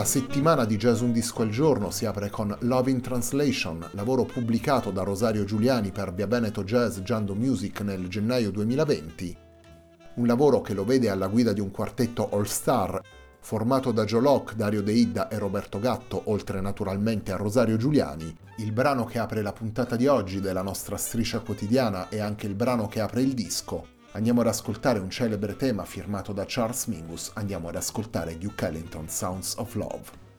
La settimana di Jazz Un Disco al Giorno si apre con Love in Translation, lavoro pubblicato da Rosario Giuliani per Via Veneto Jazz Giando Music nel gennaio 2020. Un lavoro che lo vede alla guida di un quartetto all-star formato da Joe Locke, Dario De Idda e Roberto Gatto, oltre naturalmente a Rosario Giuliani. Il brano che apre la puntata di oggi della nostra striscia quotidiana è anche il brano che apre il disco. Andiamo ad ascoltare un celebre tema firmato da Charles Mingus, andiamo ad ascoltare Duke Ellington Sounds of Love.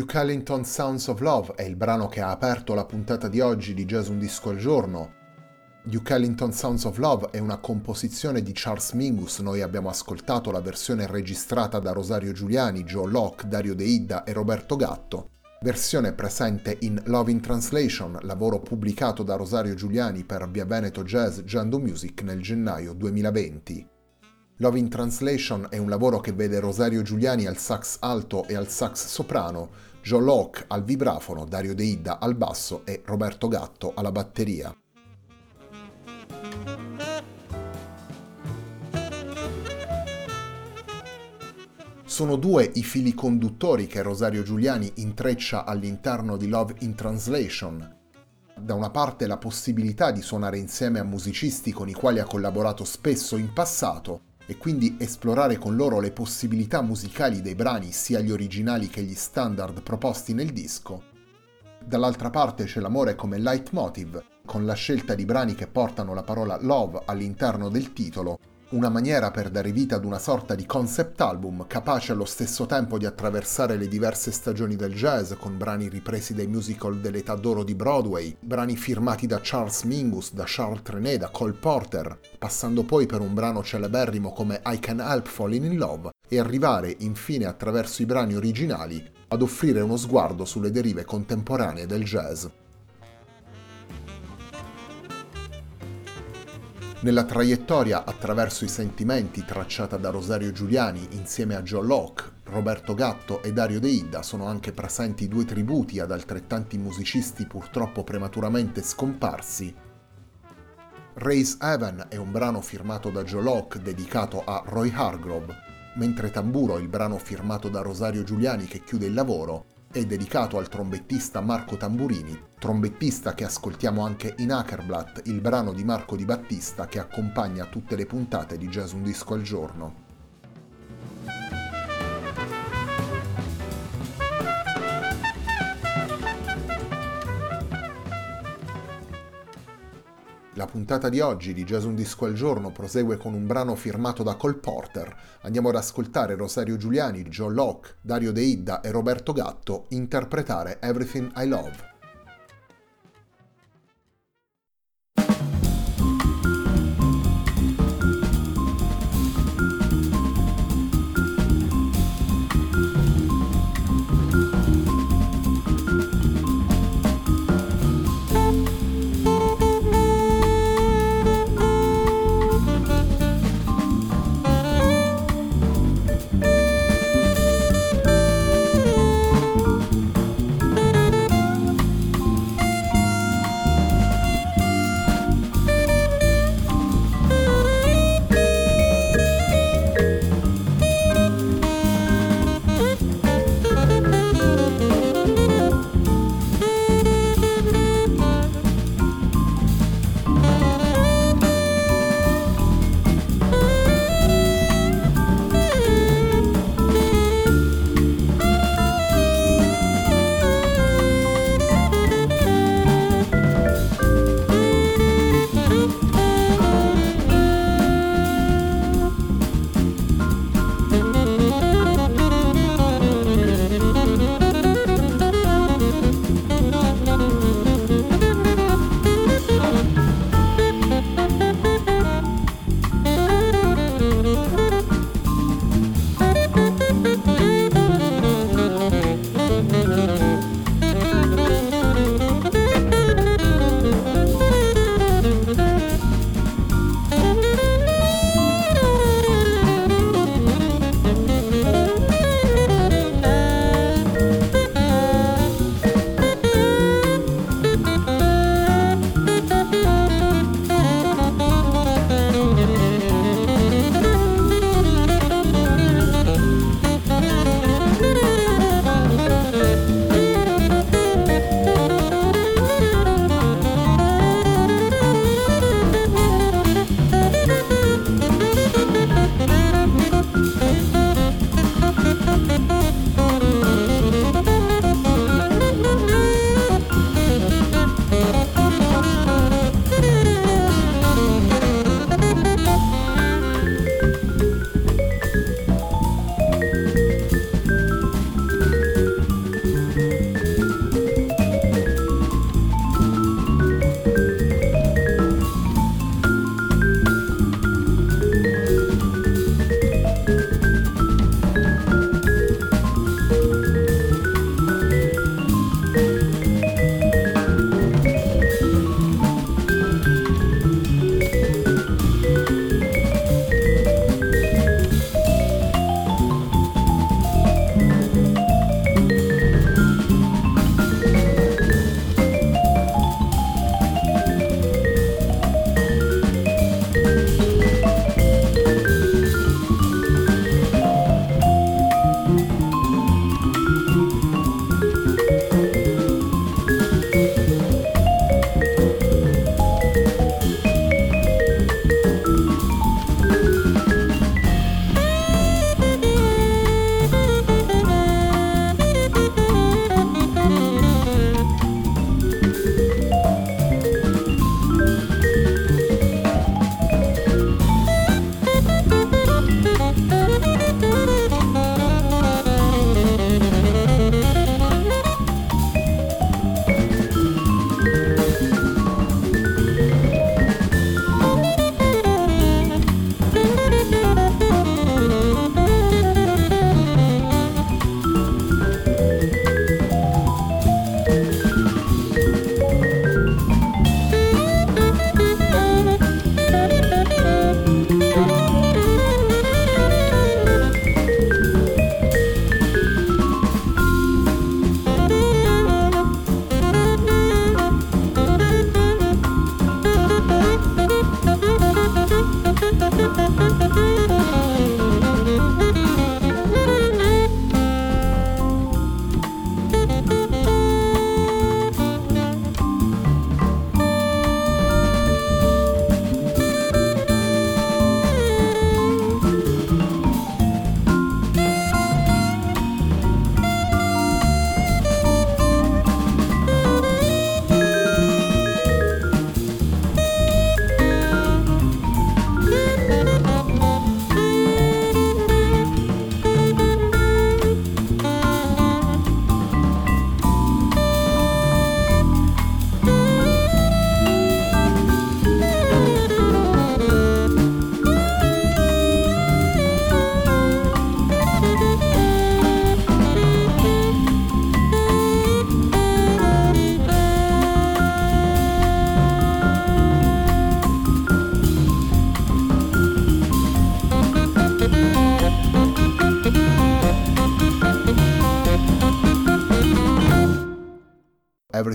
Duke Ellington Sounds of Love è il brano che ha aperto la puntata di oggi di Jazz Un Disco al Giorno. Duke Ellington Sounds of Love è una composizione di Charles Mingus, noi abbiamo ascoltato la versione registrata da Rosario Giuliani, Joe Locke, Dario De Idda e Roberto Gatto versione presente in Love in Translation, lavoro pubblicato da Rosario Giuliani per Via Veneto Jazz Giando Music nel gennaio 2020. Love in Translation è un lavoro che vede Rosario Giuliani al sax alto e al sax soprano, Joe Locke al vibrafono, Dario De Ida al basso e Roberto Gatto alla batteria. Sono due i fili conduttori che Rosario Giuliani intreccia all'interno di Love in Translation. Da una parte la possibilità di suonare insieme a musicisti con i quali ha collaborato spesso in passato e quindi esplorare con loro le possibilità musicali dei brani, sia gli originali che gli standard proposti nel disco. Dall'altra parte c'è l'amore come leitmotiv, con la scelta di brani che portano la parola love all'interno del titolo una maniera per dare vita ad una sorta di concept album capace allo stesso tempo di attraversare le diverse stagioni del jazz con brani ripresi dai musical dell'età d'oro di Broadway, brani firmati da Charles Mingus, da Charles Trenet, da Cole Porter, passando poi per un brano celeberrimo come I Can Help Falling in Love e arrivare infine attraverso i brani originali ad offrire uno sguardo sulle derive contemporanee del jazz. Nella traiettoria attraverso i sentimenti tracciata da Rosario Giuliani insieme a Joe Locke, Roberto Gatto e Dario De Ida sono anche presenti due tributi ad altrettanti musicisti purtroppo prematuramente scomparsi. Raise Heaven è un brano firmato da Joe Locke dedicato a Roy Hargrove, mentre Tamburo è il brano firmato da Rosario Giuliani che chiude il lavoro è dedicato al trombettista Marco Tamburini, trombettista che ascoltiamo anche in Ackerblatt, il brano di Marco Di Battista che accompagna tutte le puntate di Jazz Un Disco al Giorno. La puntata di oggi di Jazz Un Disco al Giorno prosegue con un brano firmato da Cole Porter. Andiamo ad ascoltare Rosario Giuliani, Joe Locke, Dario De Idda e Roberto Gatto interpretare Everything I Love.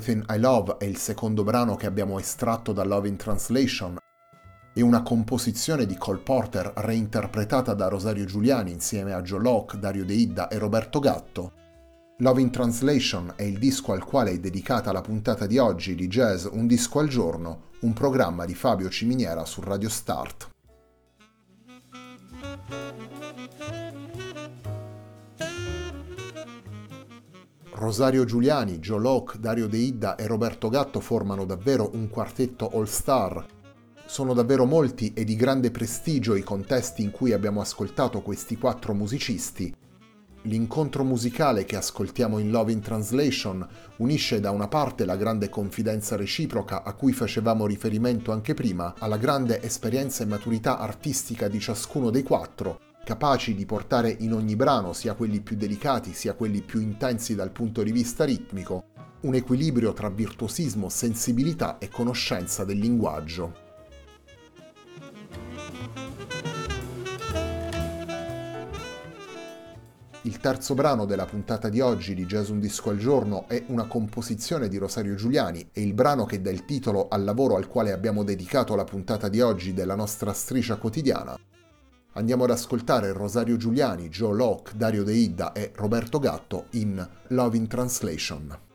Everything I Love è il secondo brano che abbiamo estratto da Love in Translation e una composizione di Cole Porter reinterpretata da Rosario Giuliani insieme a Joe Locke, Dario De Idda e Roberto Gatto. Love in Translation è il disco al quale è dedicata la puntata di oggi di Jazz Un disco al giorno, un programma di Fabio Ciminiera su Radio Start. Rosario Giuliani, Joe Locke, Dario De Idda e Roberto Gatto formano davvero un quartetto all-star sono davvero molti e di grande prestigio i contesti in cui abbiamo ascoltato questi quattro musicisti. L'incontro musicale che ascoltiamo in Love in Translation unisce da una parte la grande confidenza reciproca a cui facevamo riferimento anche prima, alla grande esperienza e maturità artistica di ciascuno dei quattro, capaci di portare in ogni brano, sia quelli più delicati sia quelli più intensi dal punto di vista ritmico, un equilibrio tra virtuosismo, sensibilità e conoscenza del linguaggio. Il terzo brano della puntata di oggi di Jazz Un Disco al Giorno è una composizione di Rosario Giuliani e il brano che dà il titolo al lavoro al quale abbiamo dedicato la puntata di oggi della nostra striscia quotidiana. Andiamo ad ascoltare Rosario Giuliani, Joe Locke, Dario De Idda e Roberto Gatto in Love in Translation.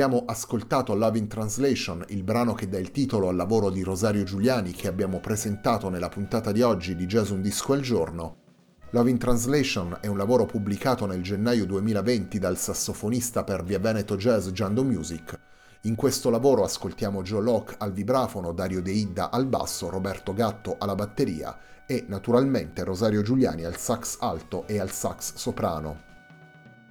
Abbiamo ascoltato Love in Translation, il brano che dà il titolo al lavoro di Rosario Giuliani che abbiamo presentato nella puntata di oggi di Jazz Un Disco al Giorno. Love in Translation è un lavoro pubblicato nel gennaio 2020 dal sassofonista per Via Veneto Jazz Giando Music. In questo lavoro ascoltiamo Joe Locke al vibrafono, Dario De Idda al basso, Roberto Gatto alla batteria e naturalmente Rosario Giuliani al sax alto e al sax soprano.